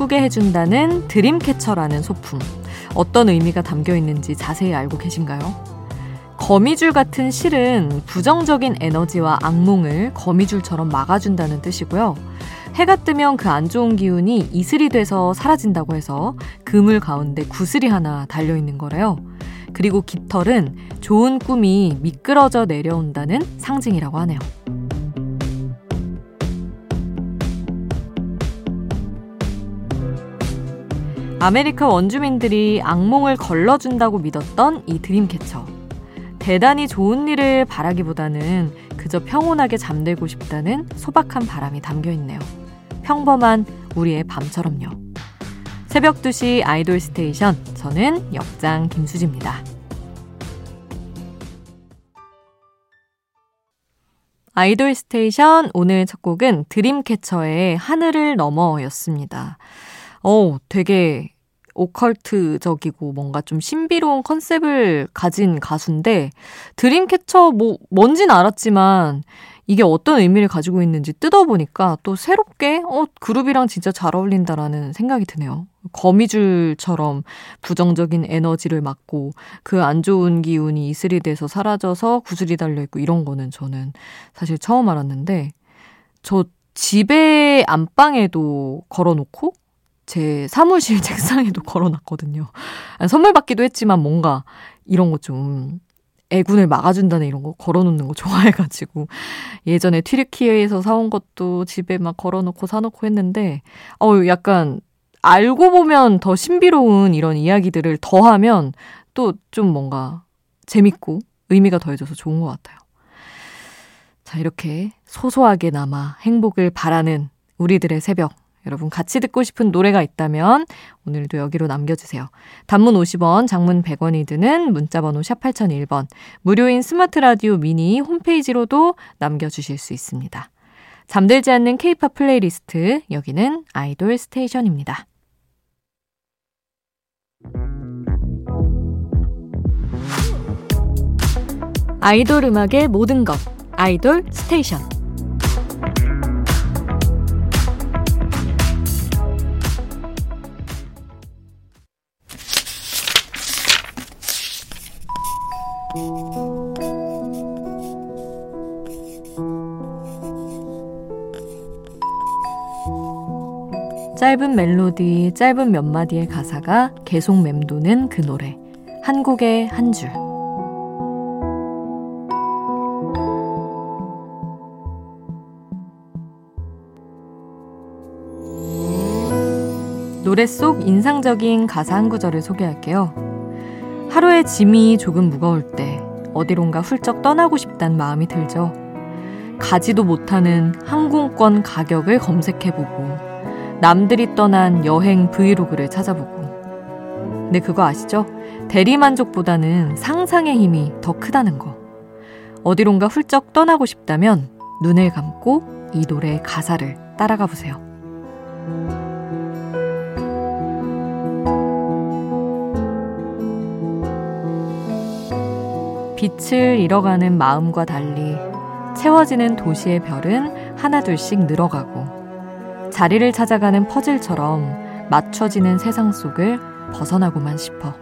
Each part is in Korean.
좋은 꿈을 꾸게 해준다는 드림캐쳐라는 소품. 어떤 의미가 담겨 있는지 자세히 알고 계신가요? 거미줄 같은 실은 부정적인 에너지와 악몽을 거미줄처럼 막아준다는 뜻이고요. 해가 뜨면 그 안 좋은 기운이 이슬이 돼서 사라진다고 해서 그물 가운데 구슬이 하나 달려 있는 거래요. 그리고 깃털은 좋은 꿈이 미끄러져 내려온다는 상징이라고 하네요. 아메리카 원주민들이 악몽을 걸러준다고 믿었던 이 드림캐쳐. 대단히 좋은 일을 바라기보다는 그저 평온하게 잠들고 싶다는 소박한 바람이 담겨 있네요. 평범한 우리의 밤처럼요. 새벽 2시 아이돌 스테이션. 저는 역장 김수지입니다. 아이돌 스테이션 오늘 첫 곡은 드림캐쳐의 하늘을 넘어 였습니다. 어, 되게 오컬트적이고 뭔가 좀 신비로운 컨셉을 가진 가수인데 드림캐쳐 뭐 뭔진 알았지만 이게 어떤 의미를 가지고 있는지 뜯어보니까 또 새롭게 어 그룹이랑 진짜 잘 어울린다라는 생각이 드네요. 거미줄처럼 부정적인 에너지를 막고 그 안 좋은 기운이 이슬이 돼서 사라져서 구슬이 달려 있고 이런 거는 저는 사실 처음 알았는데 저 집에 안방에도 걸어놓고 제 사무실 책상에도 걸어놨거든요. 선물 받기도 했지만 뭔가 이런 거좀 애군을 막아준다는 이런 거 걸어놓는 거 좋아해가지고 예전에 튀르키예에서 사온 것도 집에 막 걸어놓고 사놓고 했는데 어 약간 알고 보면 더 신비로운 이런 이야기들을 더하면 또 좀 뭔가 재밌고 의미가 더해져서 좋은 것 같아요. 자, 이렇게 소소하게나마 행복을 바라는 우리들의 새벽. 여러분 같이 듣고 싶은 노래가 있다면 오늘도 여기로 남겨주세요. 단문 50원, 장문 100원이 드는 문자번호 샵 8001번, 무료인 스마트 라디오 미니 홈페이지로도 남겨주실 수 있습니다. 잠들지 않는 케이팝 플레이리스트, 여기는 아이돌 스테이션입니다. 아이돌 음악의 모든 것, 아이돌 스테이션. 짧은 멜로디, 짧은 몇 마디의 가사가 계속 맴도는 그 노래. 한 곡의 한 줄. 노래 속 인상적인 가사 한 구절을 소개할게요. 하루의 짐이 조금 무거울 때 어디론가 훌쩍 떠나고 싶단 마음이 들죠. 가지도 못하는 항공권 가격을 검색해보고 남들이 떠난 여행 브이로그를 찾아보고. 근데 그거 아시죠? 대리만족보다는 상상의 힘이 더 크다는 거. 어디론가 훌쩍 떠나고 싶다면 눈을 감고 이 노래의 가사를 따라가 보세요. 빛을 잃어가는 마음과 달리 채워지는 도시의 별은 하나둘씩 늘어가고 자리를 찾아가는 퍼즐처럼 맞춰지는 세상 속을 벗어나고만 싶어.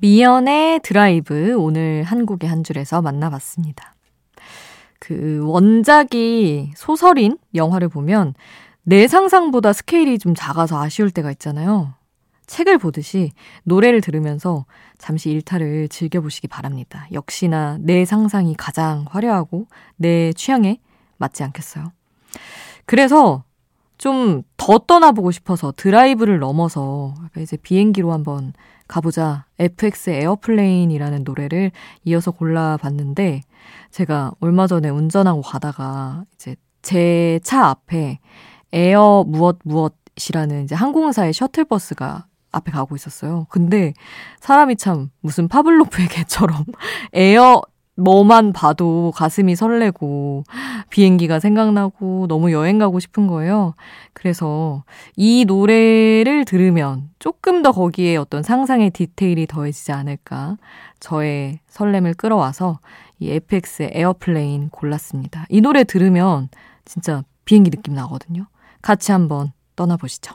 미연의 드라이브 오늘 한국의 한 줄에서 만나봤습니다. 그 원작이 소설인 영화를 보면 내 상상보다 스케일이 좀 작아서 아쉬울 때가 있잖아요. 책을 보듯이 노래를 들으면서 잠시 일탈을 즐겨보시기 바랍니다. 역시나 내 상상이 가장 화려하고 내 취향에 맞지 않겠어요? 그래서 좀 더 떠나보고 싶어서 드라이브를 넘어서 이제 비행기로 한번 가보자. FX Airplane이라는 노래를 이어서 골라봤는데 제가 얼마 전에 운전하고 가다가 이제 제 차 앞에 에어 무엇 무엇이라는 이제 항공사의 셔틀버스가 앞에 가고 있었어요. 근데 사람이 참 무슨 파블로프의 개처럼 에어 뭐만 봐도 가슴이 설레고 비행기가 생각나고 너무 여행 가고 싶은 거예요. 그래서 이 노래를 들으면 조금 더 거기에 어떤 상상의 디테일이 더해지지 않을까. 저의 설렘을 끌어와서 이 FX의 Airplane 골랐습니다. 이 노래 들으면 진짜 비행기 느낌 나거든요. 같이 한번 떠나보시죠.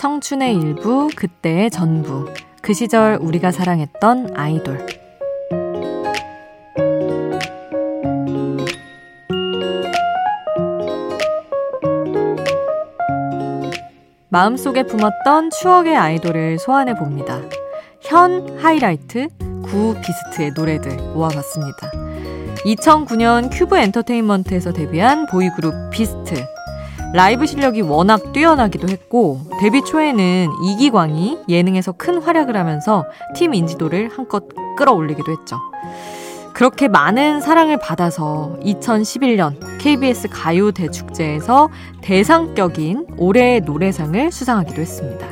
청춘의 일부, 그때의 전부. 그 시절 우리가 사랑했던 아이돌. 마음속에 품었던 추억의 아이돌을 소환해 봅니다. 현 하이라이트, 구 비스트의 노래들 모아봤습니다. 2009년 큐브 엔터테인먼트에서 데뷔한 보이그룹 비스트. 라이브 실력이 워낙 뛰어나기도 했고 데뷔 초에는 이기광이 예능에서 큰 활약을 하면서 팀 인지도를 한껏 끌어올리기도 했죠. 그렇게 많은 사랑을 받아서 2011년 KBS 가요 대축제에서 대상격인 올해의 노래상을 수상하기도 했습니다.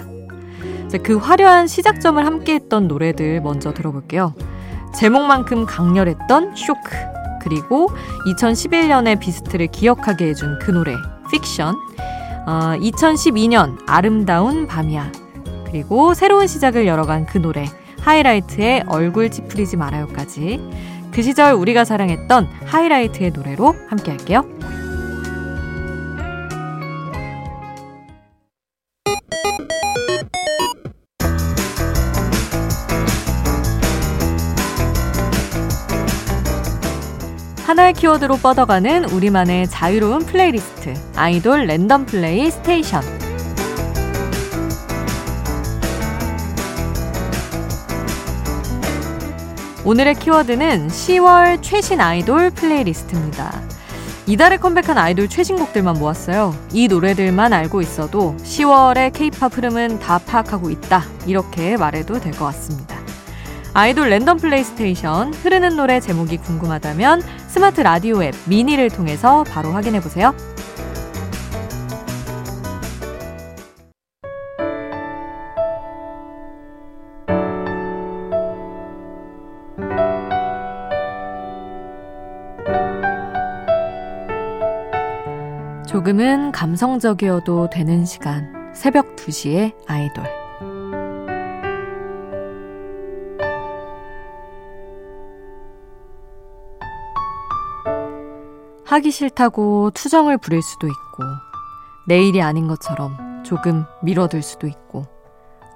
그 화려한 시작점을 함께했던 노래들 먼저 들어볼게요. 제목만큼 강렬했던 쇼크 그리고 2011년의 비스트를 기억하게 해준 그 노래 픽션, 어, 2012년 아름다운 밤이야, 그리고 새로운 시작을 열어간 그 노래 하이라이트의 얼굴 찌푸리지 말아요까지. 그 시절 우리가 사랑했던 하이라이트의 노래로 함께 할게요. 하나의 키워드로 뻗어가는 우리만의 자유로운 플레이리스트 아이돌 랜덤 플레이 스테이션 오늘의 키워드는 10월 최신 아이돌 playlist입니다. 이달에 컴백한 아이돌 최신곡들만 모았어요. 이 노래들만 알고 있어도 10월의 케이팝 흐름은 다 파악하고 있다. 이렇게 말해도 될 것 같습니다. 아이돌 랜덤 플레이스테이션 흐르는 노래 제목이 궁금하다면 스마트 라디오 앱 미니를 통해서 바로 확인해 보세요. 조금은 감성적이어도 되는 시간 새벽 2시에 아이돌 하기 싫다고 투정을 부릴 수도 있고, 내일이 아닌 것처럼 조금 미뤄둘 수도 있고,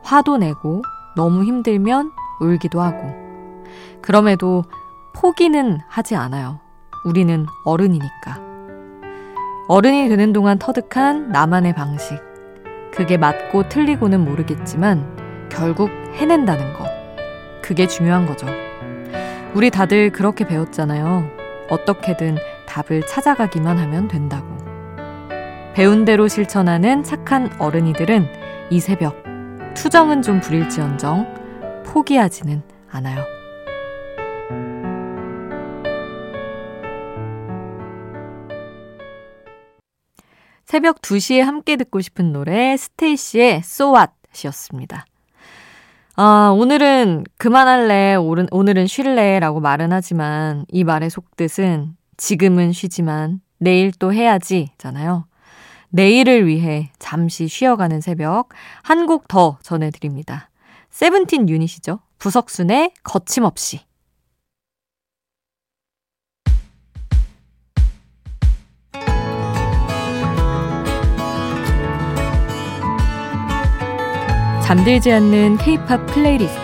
화도 내고 너무 힘들면 울기도 하고, 그럼에도 포기는 하지 않아요. 우리는 어른이니까. 어른이 되는 동안 터득한 나만의 방식. 그게 맞고 틀리고는 모르겠지만 결국 해낸다는 거. 그게 중요한 거죠. 우리 다들 그렇게 배웠잖아요. 어떻게든 답을 찾아가기만 하면 된다고. 배운 대로 실천하는 착한 어른이들은 이 새벽 투정은 좀 부릴지언정 포기하지는 않아요. 새벽 2시에 함께 듣고 싶은 노래 스테이시의 So What이었습니다. 아, 오늘은 그만할래, 오늘은 쉴래 라고 말은 하지만 이 말의 속뜻은 지금은 쉬지만 내일 또 해야지 잖아요. 내일을 위해 잠시 쉬어가는 새벽 한 곡 더 전해드립니다. 세븐틴 유닛이죠. 부석순의 거침없이. 잠들지 않는 K-팝 playlist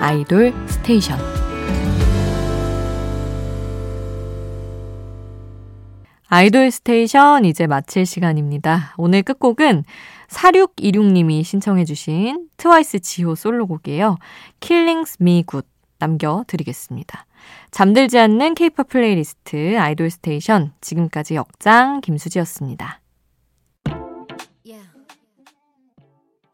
아이돌 스테이션 아이돌 스테이션 이제 마칠 시간입니다. 오늘 끝곡은 4626님이 신청해주신 트와이스 지호 솔로곡이에요. Killin' Me Good 남겨드리겠습니다. 잠들지 않는 케이팝 플레이리스트 아이돌 스테이션 지금까지 역장 김수지였습니다.